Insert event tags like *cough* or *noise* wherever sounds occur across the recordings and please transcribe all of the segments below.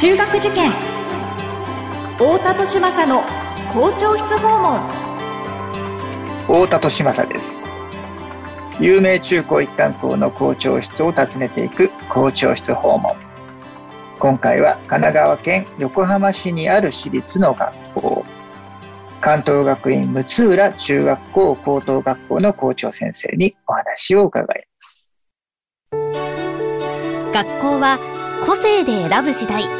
中学受験。太田利政の校長室訪問。太田利政です。有名中高一貫校の校長室を訪ねていく校長室訪問。今回は神奈川県横浜市にある私立の学校。関東学院六浦中学校高等学校の校長先生にお話を伺います。学校は個性で選ぶ時代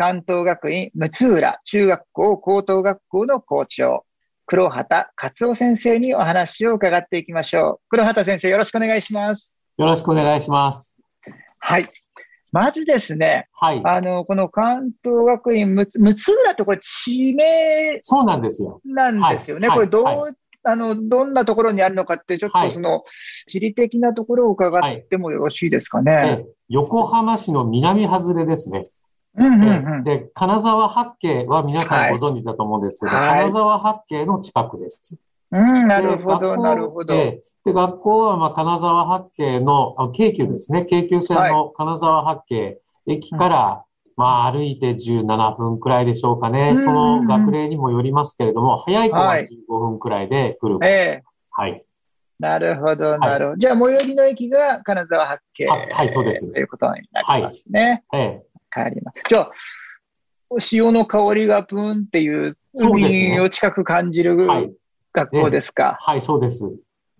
関東学院六浦中学校高等学校の校長黒畑勝夫先生にお話を伺っていきましょう黒畑先生よろしくお願いしますよろしくお願いしますはいまずですね、はい。あの、この関東学院六六浦ってこれ地名そうなんですよ。なんですよね。はいこれどう、はあの、どんなところにあるのかって、ちょっはいとその、地理的なところを伺ってもよろしいですかね。え横浜市の南外れですね。うんうんえうん。で、金沢八景は皆さんご存知だと思うんですけど、はい金沢八景の近くです。うん、なるほど、なるほど。ええで、学校は、まあ、金沢八景の、あ京急ですね。京急線の金沢八景駅から、まあ、歩いて17分くらいでしょうかね。うんその学齢にもよりますけれども、早い子ははい15分くらいで来る。ええはい。なるほど、なるほど。じゃあ、最寄りの駅が金沢八景。ははいそうですということになりますね。ええわかります。じゃあ、潮の香りがプーンっていう、海を近く感じるはい。学校ですか？はい、そうです。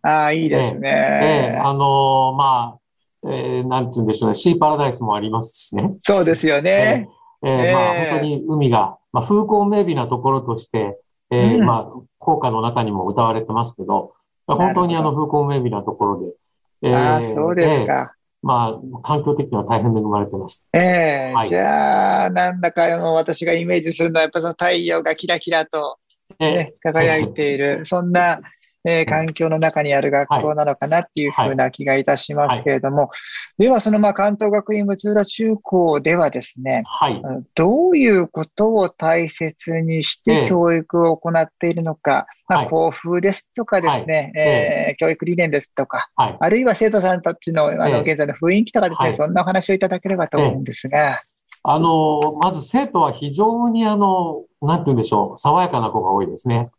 ああ、いいですええね。あのーまあ、えーなんて言うんでしょうね。シーパラダイスもありますしね。そうですよね。えーええまあ、本当に海が、まあ、風光明媚なところとして、えーうんまあ、校歌の中にも歌われてますけど、本当にあの風光明媚なところで、えーああ、そうですえーか。まあ、環境的には大変恵まれてます。ええはいじゃあ、なんだかあの私がイメージするのは、やっぱその太陽がキラキラと、えね、輝いている、そんな、えー環境の中にある学校なのかなっていうふうな気がいたしますけれども、では、そのまあ関東学院六浦中高ではですね、はい。どういうことを大切にしええ。て教育を行っているのか、まあ、はい。校風ですとかですね、はい。えー教育理念ですとか、はい。あるいは生徒さんたちのあのええ。現在の雰囲気とかですね、はい。そんなお話をいただければと思うんですが、あのーまず生徒は非常にあの、なんて言うんでしょう、爽やかな子が多いですね。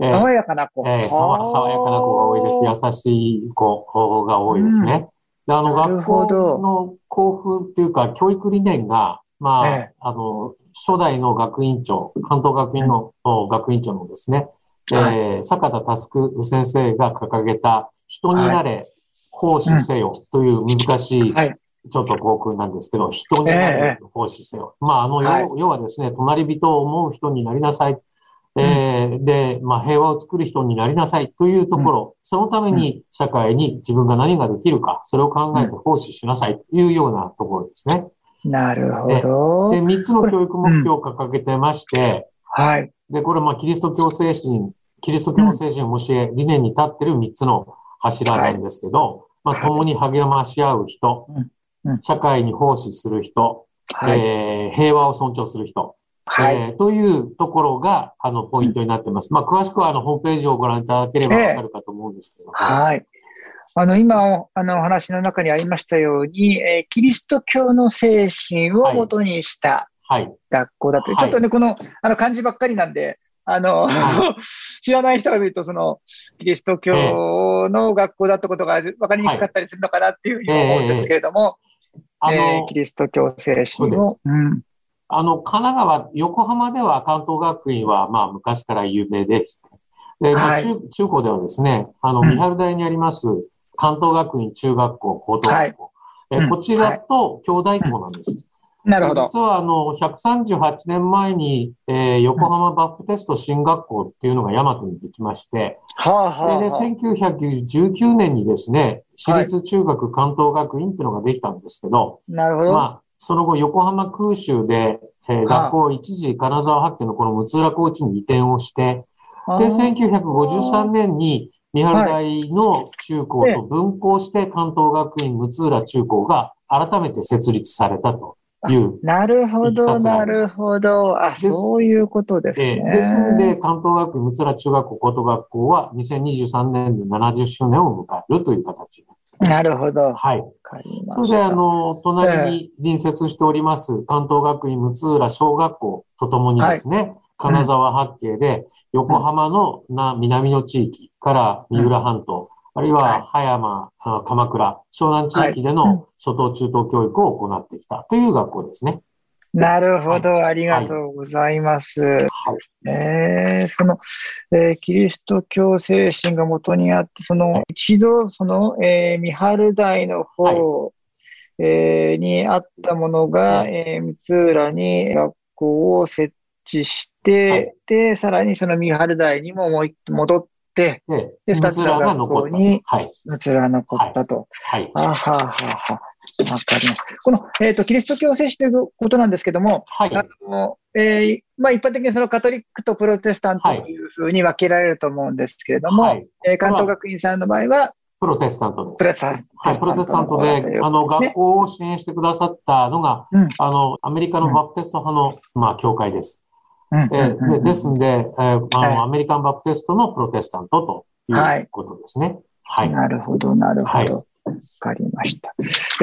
えー爽やかな子。えー、爽爽やかな子が多いです。優しい子が多いですね。であの、学校の校風っていうか、教育理念が、まあ、ええあの、初代の学院長、関東学院の、学院長のですね、はえー坂田佑先生が掲げた、人になれ、奉仕せよという難しい、はい。ちょっと校訓なんですけど、人になれ、奉仕せよ。まあ、あの、はい要要はですね、隣人を思う人になりなさい。えーで、まあ、平和を作る人になりなさいというところ、そのために社会に自分が何ができるか、それを考えて奉仕しなさいというようなところですね。なるほで、ど。3つの教育目標を掲げてまして、はい。で、これ、まあ、キリスト教精神、キリスト教の精神を教え、理念に立っている3つの柱なんですけど、まあ、共に励まし合う人うん。うん、社会に奉仕する人、はい。えー平和を尊重する人、はい。えーというところが、あの、ポイントになってます。まあ、詳しくは、あの、ホームページをご覧いただければわかるかと思うんですけど、はい。あの、今、あの、お話の中にありましたように、えーキリスト教の精神をもとにしたはい。学校だという、はい。ちょっとね、この、あの、漢字ばっかりなんで、あの、は *laughs* 知らない人が見ると、その、キリスト教の学校だってことが分かりにくかったりするのかなっていうふうに思うんですけれども、あえのーキ、リスト教精神を。そうです。うんあの、神奈川、横浜では関東学院は、まあ、昔から有名でして、で、まあ、はい。中、中高ではですね、あの、うん。三春台にあります、関東学院中学校、高等学校。えうん。こちらと兄弟校なんです。なるほど。実は、あの、138年前に、えー横浜バプテスト進学校っていうのが大和にできまして、はあ、はあでね、は1919年にですね、私立中学関東学院っていうのができたんですけど、あ、なるほど。まあ、その後、横浜空襲で、えー学校を一時金沢八景のこの六浦高地に移転をして、で、あー1953年に三原大の中高と分校して関東学院六浦中高が改めて設立されたという。なるほど、なるほど。あ、そういうことですえね。ーですので、関東学院六浦中学校高等学校は2023年で70周年を迎えるという形。なるほど。わはい。それで、あの、隣に隣接しております、関東学院六浦小学校とともにですね、金沢八景で、横浜のな南の地域から三浦半島、あるいはい。は葉山、あ鎌倉、湘南地域での初等中等教育を行ってきたという学校ですね。なるほど、ありがとうございます。はい。えーその、えーキリスト教精神が元にあって、その、一度、その、えー、三春台の方、えーにあったものが、はいえー三浦に学校を設置して、はいで、さらにその三春台にももう一戻って、で、で二つの。学校にはい。三浦残ったと。はい。あはははは。わかります。この、えっ、と、キリスト教聖史ということなんですけども、はい。あの、えーまあ一般的にそのカトリックとプロテスタントというふうに分けられると思うんですけれども、はい。えー関東学院さんの場合は、プロテスタントです。プロテスタント。はい、プロテスタントで、あの、学校を支援してくださったのが、うんあの、アメリカのバプテスト派の、まあ、教会です。うんえーでですんで、えーあはいの、アメリカンバプテストのプロテスタントといはいうことですね。はい。なるほど、なるほはいど。わかりました。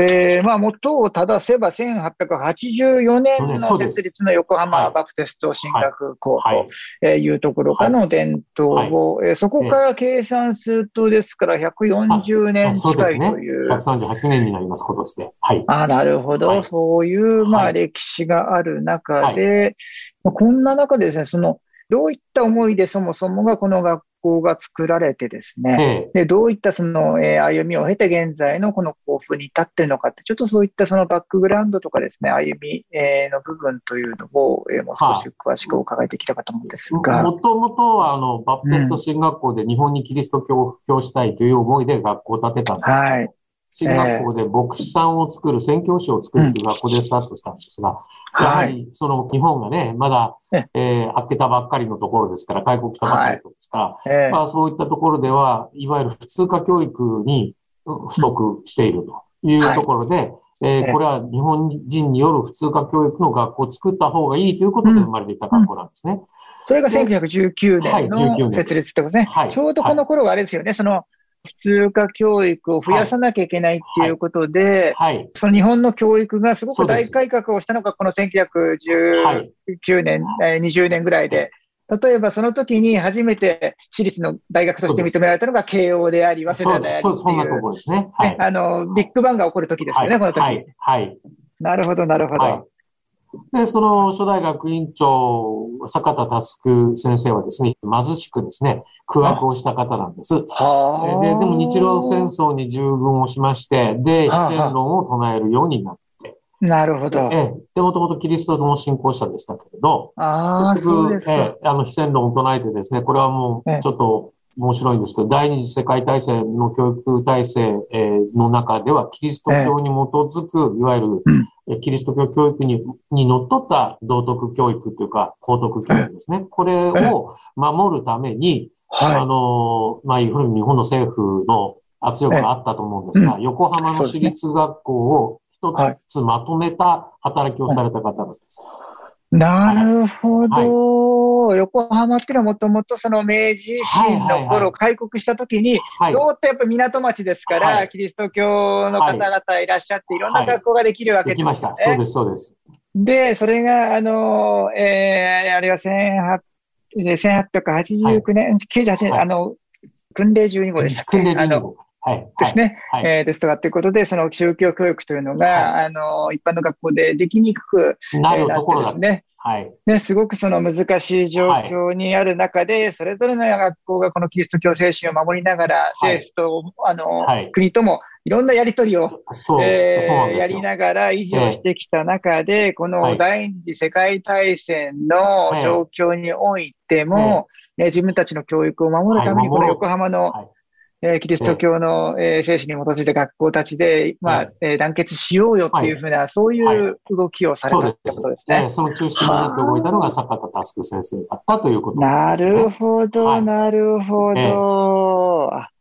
えー、まあ、元を正せば1884年の設立の横はい浜バプテスト進学校とはい。うところからの伝統を、えーそこから計算すると、ですから140年近いそうですねという。138年になります、今年で。はい。ああ、なるほど。はいそういう、まあ、はい歴史がある中で、まあこんな中でですね、その、どういった思いでそもそもがこの学校が作られてですね、えで、どういったその、えー歩みを経て現在のこの校府に至っているのかって、ちょっとそういったそのバックグラウンドとかですね、歩み、えーの部分というのを、えーもう少し詳しく伺えていきたかと思うんですえが、もともとは、あの、バプテスト進学校で日本にキリスト教を布教したいという思いで学校を建てたんですけど、はい。進学校で牧師さんを作る、宣教師を作るという学校でスタートしたんですが、やははい。り、その日本がね、まだ、ええ。ー開けたばっかりのところですから、開国したばっかりですから、えーまあそういったところでは、いわゆる普通科教育にうん不足しているというところで、えーえこれは日本人による普通科教育の学校を作った方がいいということで生まれていた学校なんですね。それが1919はい年19年です。の設立ってことですね。はい。ちょうどこの頃があれですよね、その普通科教育を増やさなきゃいけないっていうことで、はい。その日本の教育がすごく大改革をしたのがこのは1919い。年、えー20年ぐらいで、例えばその時に初めて私立の大学として認められたのが慶応であり、早稲田でありそう、そんなところですね。はねい。あの、ビッグバンが起こる時ですよね、はいこの時。はい。はい。なるほど、なるほど。はい。で、その初代学院長、坂田佑先生はですね、貧しくですね、苦学をした方なんです。はあで、でも日露戦争に従軍をしまして、で、はあ非戦論を唱えるようになって、なるほど。ええ、で、もともとキリストの信仰者でしたけれど、ああ、結局。ええ、あの、非戦論を唱えてですね、これはもええう、ちょっと面白いんですけど、第二次世界大戦の教育体制えーの中では、キリスト教に基づく、いわゆるキリスト教教育に、にのっとった道徳教育というか、高徳教育ですね。これを守るために、あはの、まあ、いうふうに日本の政府の圧力があったと思うんですが、う横浜の私立学校を一はいつまとめた働きをされた方なんです。い。なるほど。横浜っていうのはもともとその明治維新の頃開国した時に、はい。どうってやっぱ港町ですから、はいキリスト教の方々いらっしゃって、いろんな学校ができるわけですよね。できました。そうです、そうです。で、それが、あの、えー、あれは1800 1889年、98年、はいあの、訓令12号でした訓練あの人号。はい。ですね。はい。えーですとかっていうことで、その宗教教育というのが、はあの、一般の学校でできにくく、なるえーところですね。はい。ね、すごくその難しい状況にある中で、それぞれの学校がこのキリスト教精神を守りながら、はい政府と、あの、はい国ともいろんなやりとりを、えーや。りながら維持をしてきた中で、このはい第二次世界大戦のええ状況においても、えー自分たちの教育を守るために、この横浜のはいえーキリスト教の、えー聖書に基づいた学校たちで、まあえ、えー団結しようよっていうふうな、そういう動きをされたってことですね。ー。その中心になって動いたのが坂田佑先生だったということなですね。るほど、はい。なるほええど。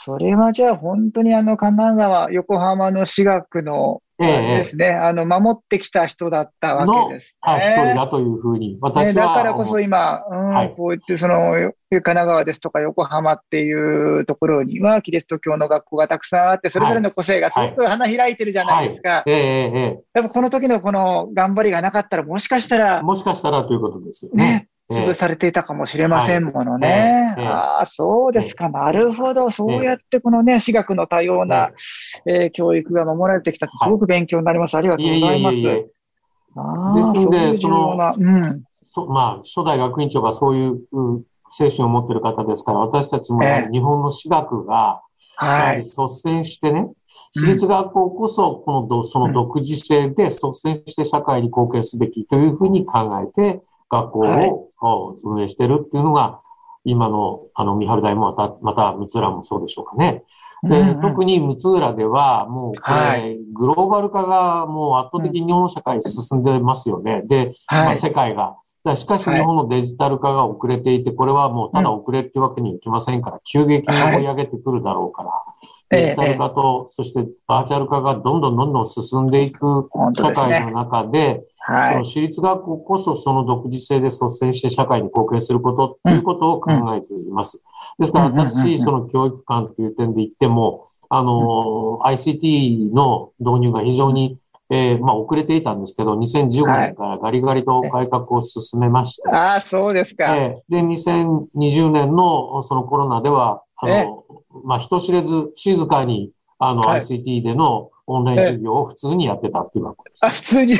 あそれはじゃあ本当にあの神奈川、横浜の私学の、ですね、あの、守ってきた人だったわけですね。はい、一人だというふうに、ね、私は。だからこそ今、うんはいこういってその、よ神奈川ですとか横浜っていうところには、キリスト教の学校がたくさんあって、それぞれの個性がすごく花開いてるじゃないですか。はい、ええこの時のこの頑張りがなかったら、もしかしたらえ、もしかしたらということですよね。ね、ええ潰されていたかもしれませんものね。はいええああ、そうですか。なるほど。そうやってこのね、私学の多様な、えー教育が守られてきたすごく勉強になります。ありがとうございます。いえいえいえ。ああですんでそういうん。そまあ、初代学院長がそういううん精神を持っている方ですから、私たちも日本の私学が、やははい。り率先してね、私立学校こそ、このど、その独自性で率先して社会に貢献すべきというふうに考えて、学校はいをお運営してるっていうのが、今の、あの、三春大もまた、また、三浦もそうでしょうかね。で、うんうん特に六浦では、もうこれ、はいグローバル化がもう圧倒的に日本の社会進んでますよね。で、まあ、はい。世界が。しかしはい日本のデジタル化が遅れていて、これはもうただ遅れるってわけにいきませんから、急激に追い上げてくるだろうから、はいデジタル化と、そしてバーチャル化がどんどんどんどん進んでいく社会の中で、そはい。の私立学校こそその独自性で率先して社会に貢献することということを考えています。ですからうんうんうんうん新しいその教育観という点で言っても、あの、ICT の導入が非常に、えーまあ遅れていたんですけど、2015年からガリガリと改革を進めまして、ああ、そうですか。えーで、2020年のそのコロナでは、あえの、まあ人知れず静かに、あの、はい ICT でのオンライン授業を普通にやってたっていうわけです。あ、普通に。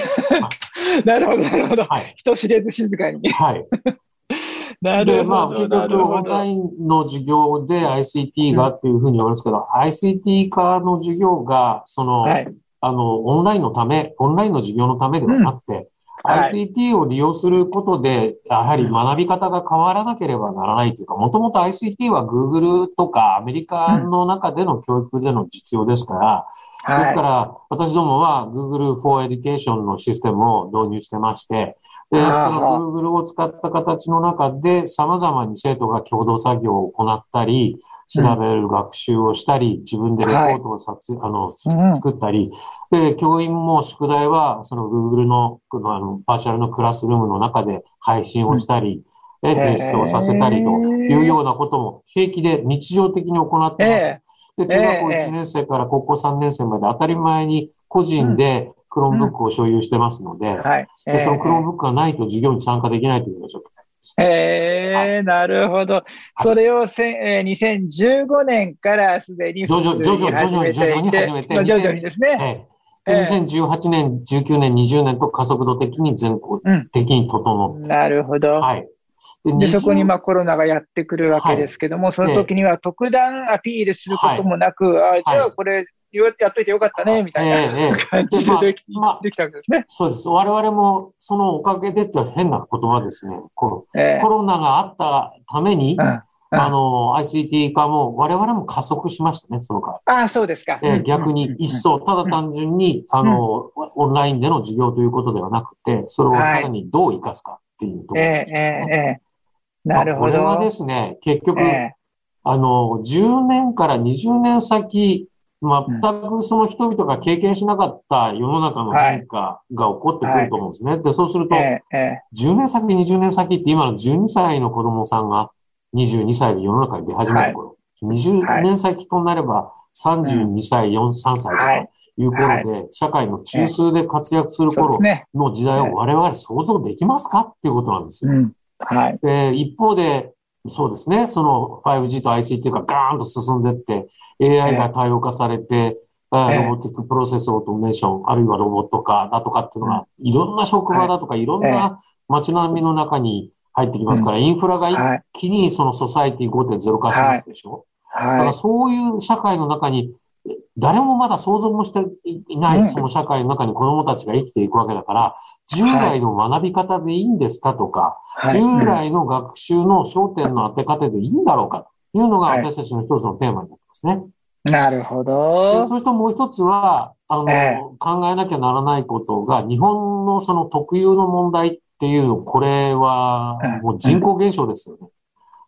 *laughs* なるほど、なるほど。はい。人知れず静かに。はい。*laughs* なで、るほど。まあ、結な局、オンラインの授業で ICT がっていうふうに言われますけど、ICT 化の授業が、その、はい。あの、オンラインのため、オンラインの授業のためではなくて、はい。ICT を利用することで、やはり学び方が変わらなければならないというか、もともと ICT は Google とかアメリカの中での教育での実用ですから、ですかはら、私どもは Google for Education のシステムを導入してまして、で、その Google を使った形の中で様々に生徒が共同作業を行ったり、調べる学習をしたり、自分でレポートを撮影、あの、うん作ったり、で、教員も宿題は、その Google の、あの、バーチャルのクラスルームの中で配信をしたり、で提出をさせたりというようなことも平気で日常的に行ってます。えで、中学校ええ。1年生から高校3年生まで当たり前に個人で Chromebook を所有してますので、い。はい。でその Chromebook がないと授業に参加できないというのがちょっと。ええなるほど。それをせん、えー、2015年からすでに徐々に始めていて、徐々に徐々に始めて。まあ徐々にですね。ええ。ええで2018年、19年、20年と加速度的に全国的に整って、なるほど。はい。でで、そこに20まあコロナがやってくるわけですけども、その時には特段アピールすることもなく、あじゃあこれやっといてよかったね、みたいな感じでできでまあできたわけですね。そうです。我々もそのおかげでって変な言葉ですね。こええうコロナがあったために、うんうんあの、ICT 化も我々も加速しましたね、その代わああ、そうですか。り。えー逆に一層、ただ単純に、あの、オンラインでの授業ということではなくて、それをさらにどう活かすかっていうところええですええね。ええなるほど。まあこれはですね、結局、ええあの、10年から20年先、全くその人々が経験しなかった世の中の変化が起こってくると思うんですね。で、そうすると、えええ10年先、20年先って今の12歳の子供さんが22歳で世の中に出始める頃、20年先となれば32歳、4、3歳とかはいいう頃で、社会の中枢で活躍する頃。の時代を我々想像できますか？っていうことなんですよ。うん。はい。で、一方で、そうですね、その 5G と ICT がガーンと進んでって、AI が多様化されて、 Robotic Process Automation、あるいはロボット化だとかっていうのが、いろんな職場だとか、いろんな街並みの中に入ってきますから、インフラが一はい。気にそのソサイティ5.0化しますでしょ、だかはい。らそういう社会の中に、誰もまだ想像もしていない、うんその社会の中に子供たちが生きていくわけだから、従来の学び方でいいんですかとか、はい従来の学習の焦点の当て方でいいんだろうかというのがはい私たちの一つのテーマになってですね。なるほど。それともう一つは、あの、ええ、考えなきゃならないことが、日本のその特有の問題っていうの、これはもう人口減少ですよね。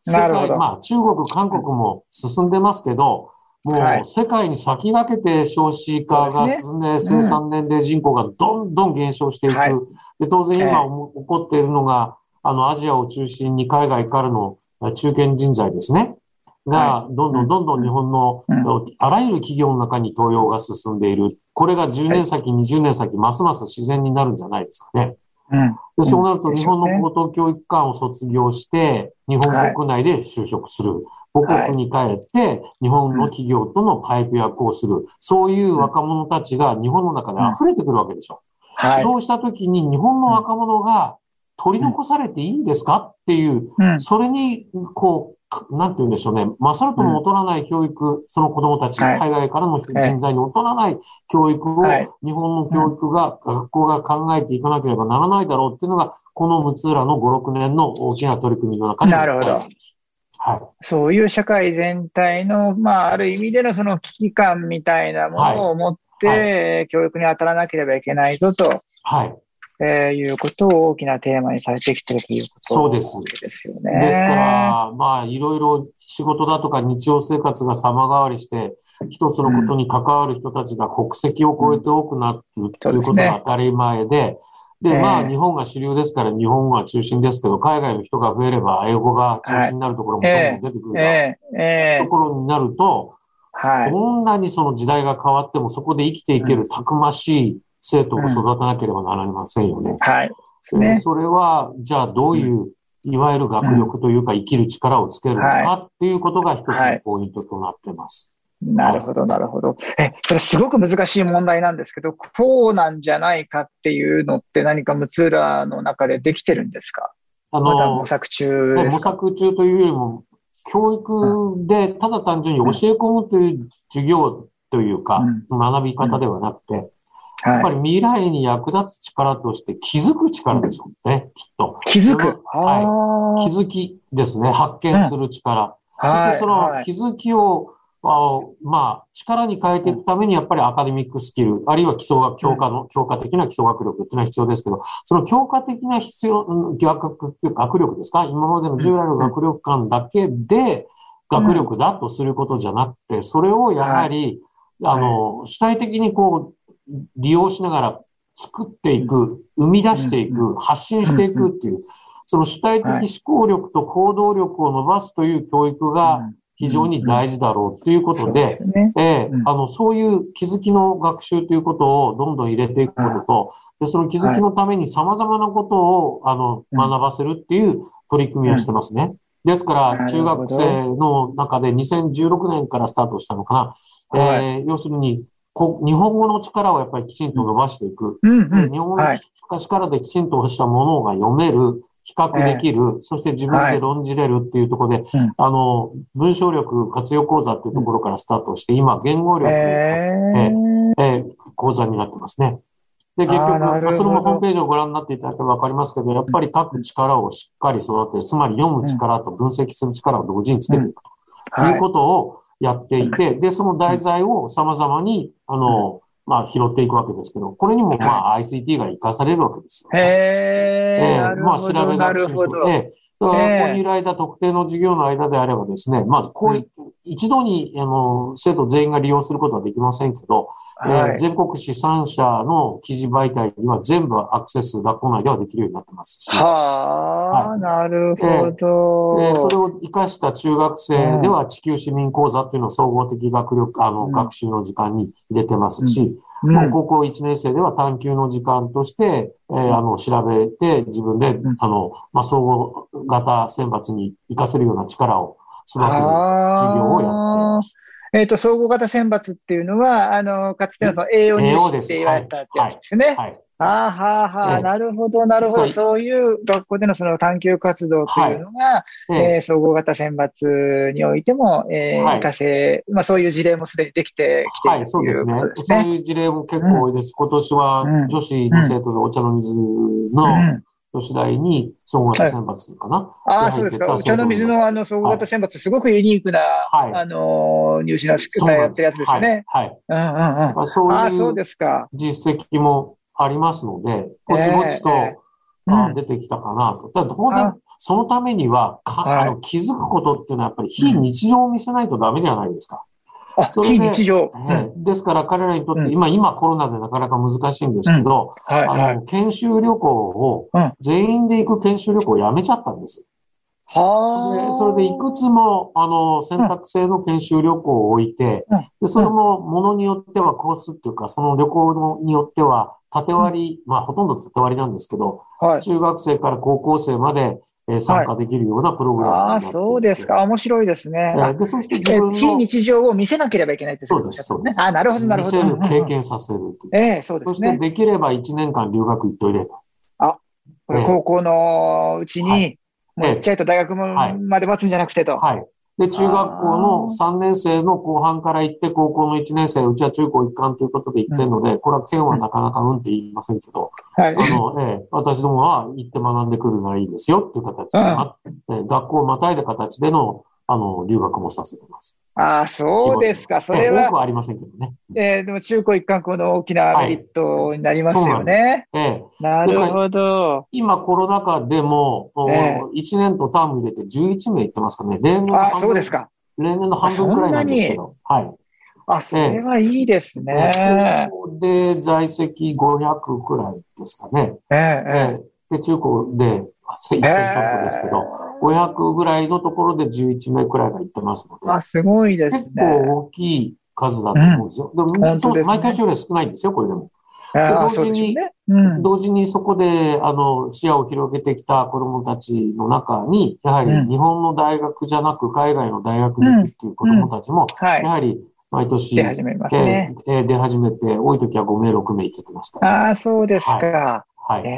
うん、なるほど。まあ中国、韓国も進んでますけど、もう世界に先駆けて少子化が進んで、生産年齢人口がどんどん減少していく。はい、で当然今起こっているのが、あの、アジアを中心に海外からの中堅人材ですね。が、どんどんどんどん日本のあらゆる企業の中に登用が進んでいる。これが10年先、20年先、ますます自然になるんじゃないですかね。でそうなると、日本の高等教育機関を卒業して、日本国内で就職する。母国に帰って、日本の企業とのパイプ役をする。そういう若者たちが日本の中で溢れてくるわけでしょ。はい、そうしたときに日本の若者が取り残されていいんですか？っていう、それに、こう、なんて言うんでしょうね。勝るとも劣らない教育、その子供たち、海外からの人材に劣らない教育を、日本の教育が、学校が考えていかなければならないだろうっていうのが、この六浦の5、6年の大きな取り組みの中になるほど。はい。そういう社会全体の、まあ、ある意味でのその危機感みたいなものを持って、はい、教育に当たらなければいけないぞと。はい。えー、いうことを大きなテーマにされてきているということそうです。ですよね。ですから、まあ、いろいろ仕事だとか日常生活が様変わりして、一つのことに関わる人たちが国籍を超えて多くなるということが当たり前で、で、まあ、日本が主流ですから、日本が中心ですけど、海外の人が増えれば、英語が中心になるところもどんどん出てくるところになると、はい、どんなにその時代が変わっても、そこで生きていけるたくましい生徒を育てなければなりませんよね。はい。ね、それは、じゃあどういう、いわゆる学力というか生きる力をつけるのかっていうことが一つのポイントとなってます。なるほど、なるほど。え、それすごく難しい問題なんですけど、こうなんじゃないかっていうのって何か六浦の中でできてるんですか？あの、ま、模索中模索中というよりも、教育でただ単純に教え込むという授業というか、うん、学び方ではなくて、うん、やっぱり未来に役立つ力として気づく力でしょうね、きっと。気づく。はい。気づきですね。発見する力。うん、そしてその気づきを、あまあ、力に変えていくために、やっぱりアカデミックスキル、あるいは基礎学、強化の、強化的な基礎学力っていうのは必要ですけど、その強化的な必要、学学力ですか？今までの従来の学力感だけで、学力だとすることじゃなくて、それをやはり、あの、主体的にこう、利用しながら作っていく、生み出していく、発信していくっていう、その主体的思考力と行動力を伸ばすという教育が、非常に大事だろうということで、えー、あの、そういう気づきの学習ということをどんどん入れていくことと、でその気づきのために様々なことを、あの、学ばせるっていう取り組みをしてますね。ですから、中学生の中で2016年からスタートしたのかな。はい、えー、要するにこ、日本語の力をやっぱりきちんと伸ばしていく。うんうん、日本語の力できちんとしたものが読める。比較できる、えー、そして自分で論じれるっていうところで、はい、あの、文章力活用講座っていうところからスタートして、今、言語力、えー、えー、講座になってますね。で、結局、まあ、それもホームページをご覧になっていただければわかりますけど、やっぱり書く力をしっかり育てる、つまり読む力と分析する力を同時につけていくということをやっていて、で、その題材を様々に、あの、まあ、拾っていくわけですけど、これにも、まあ、ICT が活かされるわけですよ、ね。へえー、まあ、調べ学習して、えー、学校にいる間、特定の授業の間であればですね、まあ、こうい一度に、あの、生徒全員が利用することはできませんけど、はい、えー、全国紙3社の記事媒体には全部アクセス学校内ではできるようになってますし。はあ、はい、なるほど、えー、それを活かした中学生では地球市民講座っていうのを総合的学力、あの、うん、学習の時間に入れてますし、うん。うん、高校1年生では探究の時間として、えー、あの、調べて自分で、あの、まあ、総合型選抜に活かせるような力を育てる授業をやって。います。えっ、ー、と、総合型選抜っていうのは、あの、かつてのその栄養入試って言われたってやつですね。はい。はい。ああ、はあ、はあ、なるほど、なるほど。そう。いう学校でのその探究活動というのが、はい、えー、総合型選抜においても、えー、はい、活かせ、まあそういう事例もすでにできてきている、はい、そうですね。そういう事例も結構多いです。うん、今年は女子の生徒でお茶の水の、うん、都市大に総合型選抜かな。ああ、そうですか。お茶の水のあの総合型選抜、すごくユニークな、はいあのー入試の仕方やってるやつですよね。はい。はいうんうんうん。まあ、そういうですか。実績もありますので、ぼちぼちと、ええうんあ出てきたかなと。ただ当然あ、そのためにはか、はいあの気づくことっていうのはやっぱり非日常を見せないとダメじゃないですか。あ、そ非日常。うん。ええですから彼らにとって、うん。今、今コロナでなかなか難しいんですけど、はい。はい。あの、研修旅行をうん、全員で行く研修旅行をやめちゃったんです。はそれでいくつも、あの、選択制の研修旅行を置いて、うん。で、それもものによってはコースっていうか、その旅行のによっては、縦割り、まあ、ほとんど縦割りなんですけど、はい。中学生から高校生まで、えー参加できるようなプログラムにああ、なっていてそうですか。。面白いですね。で、そして自え分の非日常を見せなければいけないってそうです。そうですあ、なるほど、なるほど。見せる、経験させる。ええそうでそしてすね。できれば1年間留学行っといでと。これ高校のうちはに、もう行っちゃいと大学まで待つんじゃなくてと。はい。で、中学校の3年生の後半から行って、高校の1年生、うちは中高一貫ということで行ってるので、これは県はなかなかうんって言いませんけど、はい。あの、ええ私どもは行って学んでくるならいいですよっていう形で、まええ学校をまたいだ形での、あの、留学もさせてます。ああ、そうですか。それええ多くは、はありませんけどね。えーでも中高一貫校の大きなメリットになりますよね。ええなるほど。今コロナ禍でも、おええ1年とターム入れて11名行ってますかね。例年のああ、半分そうですか。例年の半分くらいなんですけど。はい。あ、それはいいですえね。高校で在籍500くらいですかね。えええで、中高で1000ちょっとですけど、500ぐらいのところで11名くらいが行ってますのえあ、で、すごいです結ね。構大きい数だと思うんですよ。でも本当ですねそう毎年より少ないんですよ、これでも。同時にね。うん。同時にそこで、あの、視野を広げてきた子供たちの中に、やはりうん日本の大学じゃなく海外の大学に行くっていう子供たちも、はいや。はり毎年、出始めますえね。ーえー出始めて、多い時は5名、6名行ってますから。ああ、そうですか。はい。え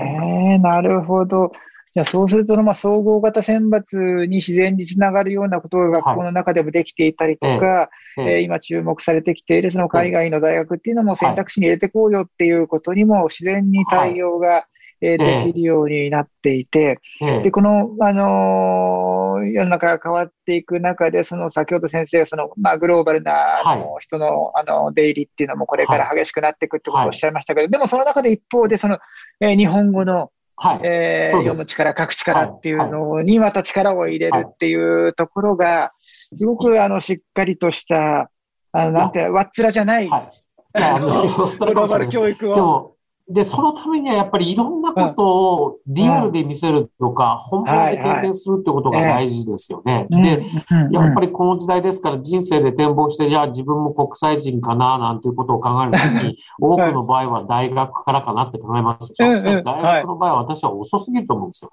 えなるほど。じゃあ、そうすると、まあ、総合型選抜に自然につながるようなことが学校の中でもできていたりとか、えーえー今注目されてきているその海外の大学っていうのも選択肢に入れてこうよっていうことにも自然に対応が、えーできるようになっていて、えーで、この、あのー世の中が変わっていく中で、その先ほど先生がその、まあ、グローバルなあのは人の、あの、出入りっていうのもこれから激しくなっていくってことをはい。おっしゃいましたけど、でもその中で一方で、その、えー日本語の、はい。えー読む力、書く力っていうのにまた力を入れるっていうところが、すごくあの、しっかりとした、あの、なんて、わっつらじゃない、はい。いやあの *laughs* それグローバルかもしれない教育を。でそのためにはやっぱりいろんなことをリアルで見せるとか、本物で経験するってことが大事ですよね。うんで、うんやっぱりこの時代ですから人生で展望して、じゃあ自分も国際人かななんていうことを考えるときに、多くの場合は大学からかなって考えます。しかし大学の場合は私は遅すぎると思うんですよ。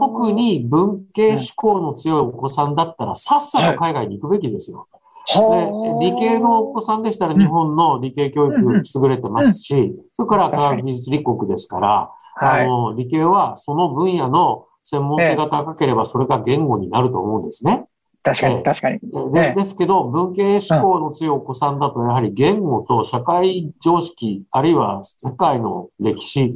特に文系志向の強いお子さんだったら、さっさと海外に行くべきですよ。理系のお子さんでしたら日本の理系教育優れてますし、それから科学技術立国ですから、あはい。の、理系はその分野の専門性が高ければそれが言語になると思うんですね。確かに、ええ。確かに。でええ。ですけど、文系志向の強いお子さんだと、やはり言語と社会常識、あるいは世界の歴史、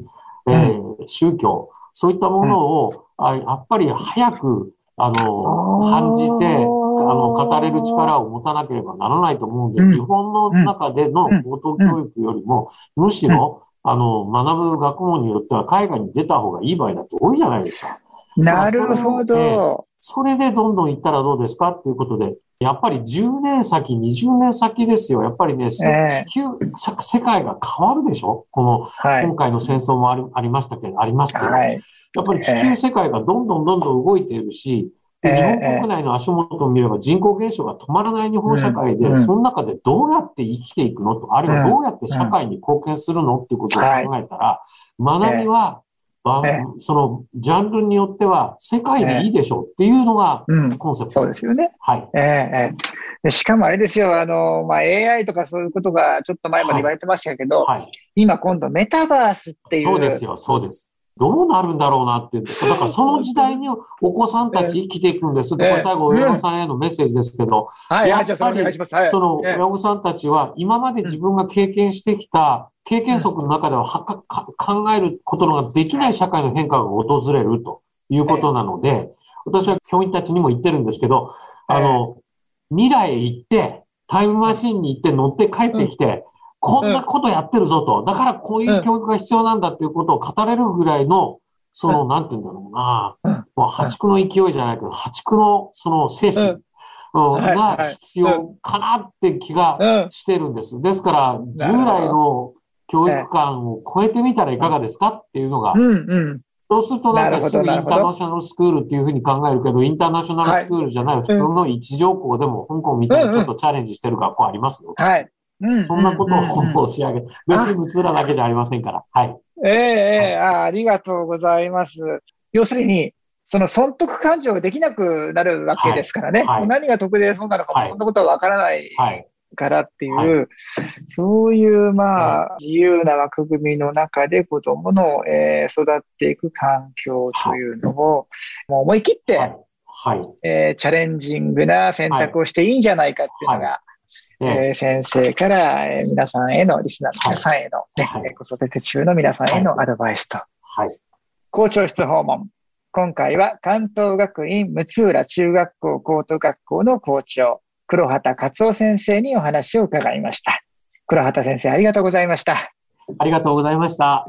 えー宗教、そういったものを、あやっぱり早く、あの、感じて、あの、語れる力を持たなければならないと思うんで、うん日本の中でのうん高等教育よりも、むしろ、あの、学ぶ学問によっては海外に出た方がいい場合だって多いじゃないですか。なるほど。それでどんどん行ったらどうですかっていうことで、やっぱり10年先、20年先ですよ。やっぱりね、せええ地球、さ世界が変わるでしょ？この、はい。今回の戦争もありましたけど、ありますけど、はい。やっぱり地球世界がどんどんどんどん動いているし、で日ええ本国内の足元を見れば人口減少が止まらない日本社会で、その中でどうやって生きていくのと、あるいはどうやって社会に貢献するのっていうことを考えたら、学びは、そのジャンルによっては世界でいいでしょうっていうのがうん。コンセプトそうですよね。はい。ええええでしかもあれですよ、あの、まあ、AI とかそういうことがちょっと前まで言われてましたけど、はい。今今度メタバースっていう、そうですよ、そうです。どうなるんだろうなって。だからその時代にお子さんたち生きていくんです。これ最後、親御さんへのメッセージですけど、はい、やっはい、じゃあ、そのええ。親御さんたちは今まで自分が経験してきた経験則の中でははかか考えることのができない社会の変化が訪れるということなので、私は教員たちにも言ってるんですけど、あの、未来へ行って、タイムマシンに行って乗って帰ってきて、こんなことやってるぞと。だからこういう教育が必要なんだっていうことを語れるぐらいの、その、なんて言うんだろうなうん、もう破竹の勢いじゃないけど、破竹のその精神が必要かなって気がうん。してるんです。ですから、従来の教育観を超えてみたらいかがですかっていうのが。そうするとなんかすぐインターナショナルスクールっていうふうに考えるけど、インターナショナルスクールじゃない普通の一条校でも香港みたいにちょっとチャレンジしてる学校あります？よ。はい。うん。そんなことを申し上げて、別に仏らだけじゃありませんから。はい。ええええあありがとうございます。要するに、その損得感情ができなくなるわけですからね。はいはい何が得でそうなのかも、はいそんなことはわからないはい。からっていう、そういう、まあ、自由な枠組みの中で子供の、えー育っていく環境というのを、もう思い切って、はい。はい。えーチャレンジングな選択をしていいんじゃないかっていうのが、えええー先生から、えー皆さんへの、リスナーの皆さんへの、ねはいえー子育て中の皆さんへのアドバイスと、はい。校長室訪問。今回は関東学院六浦中学校高等学校の校長、黒畑勝夫先生にお話を伺いました。黒畑先生、ありがとうございました。ありがとうございました。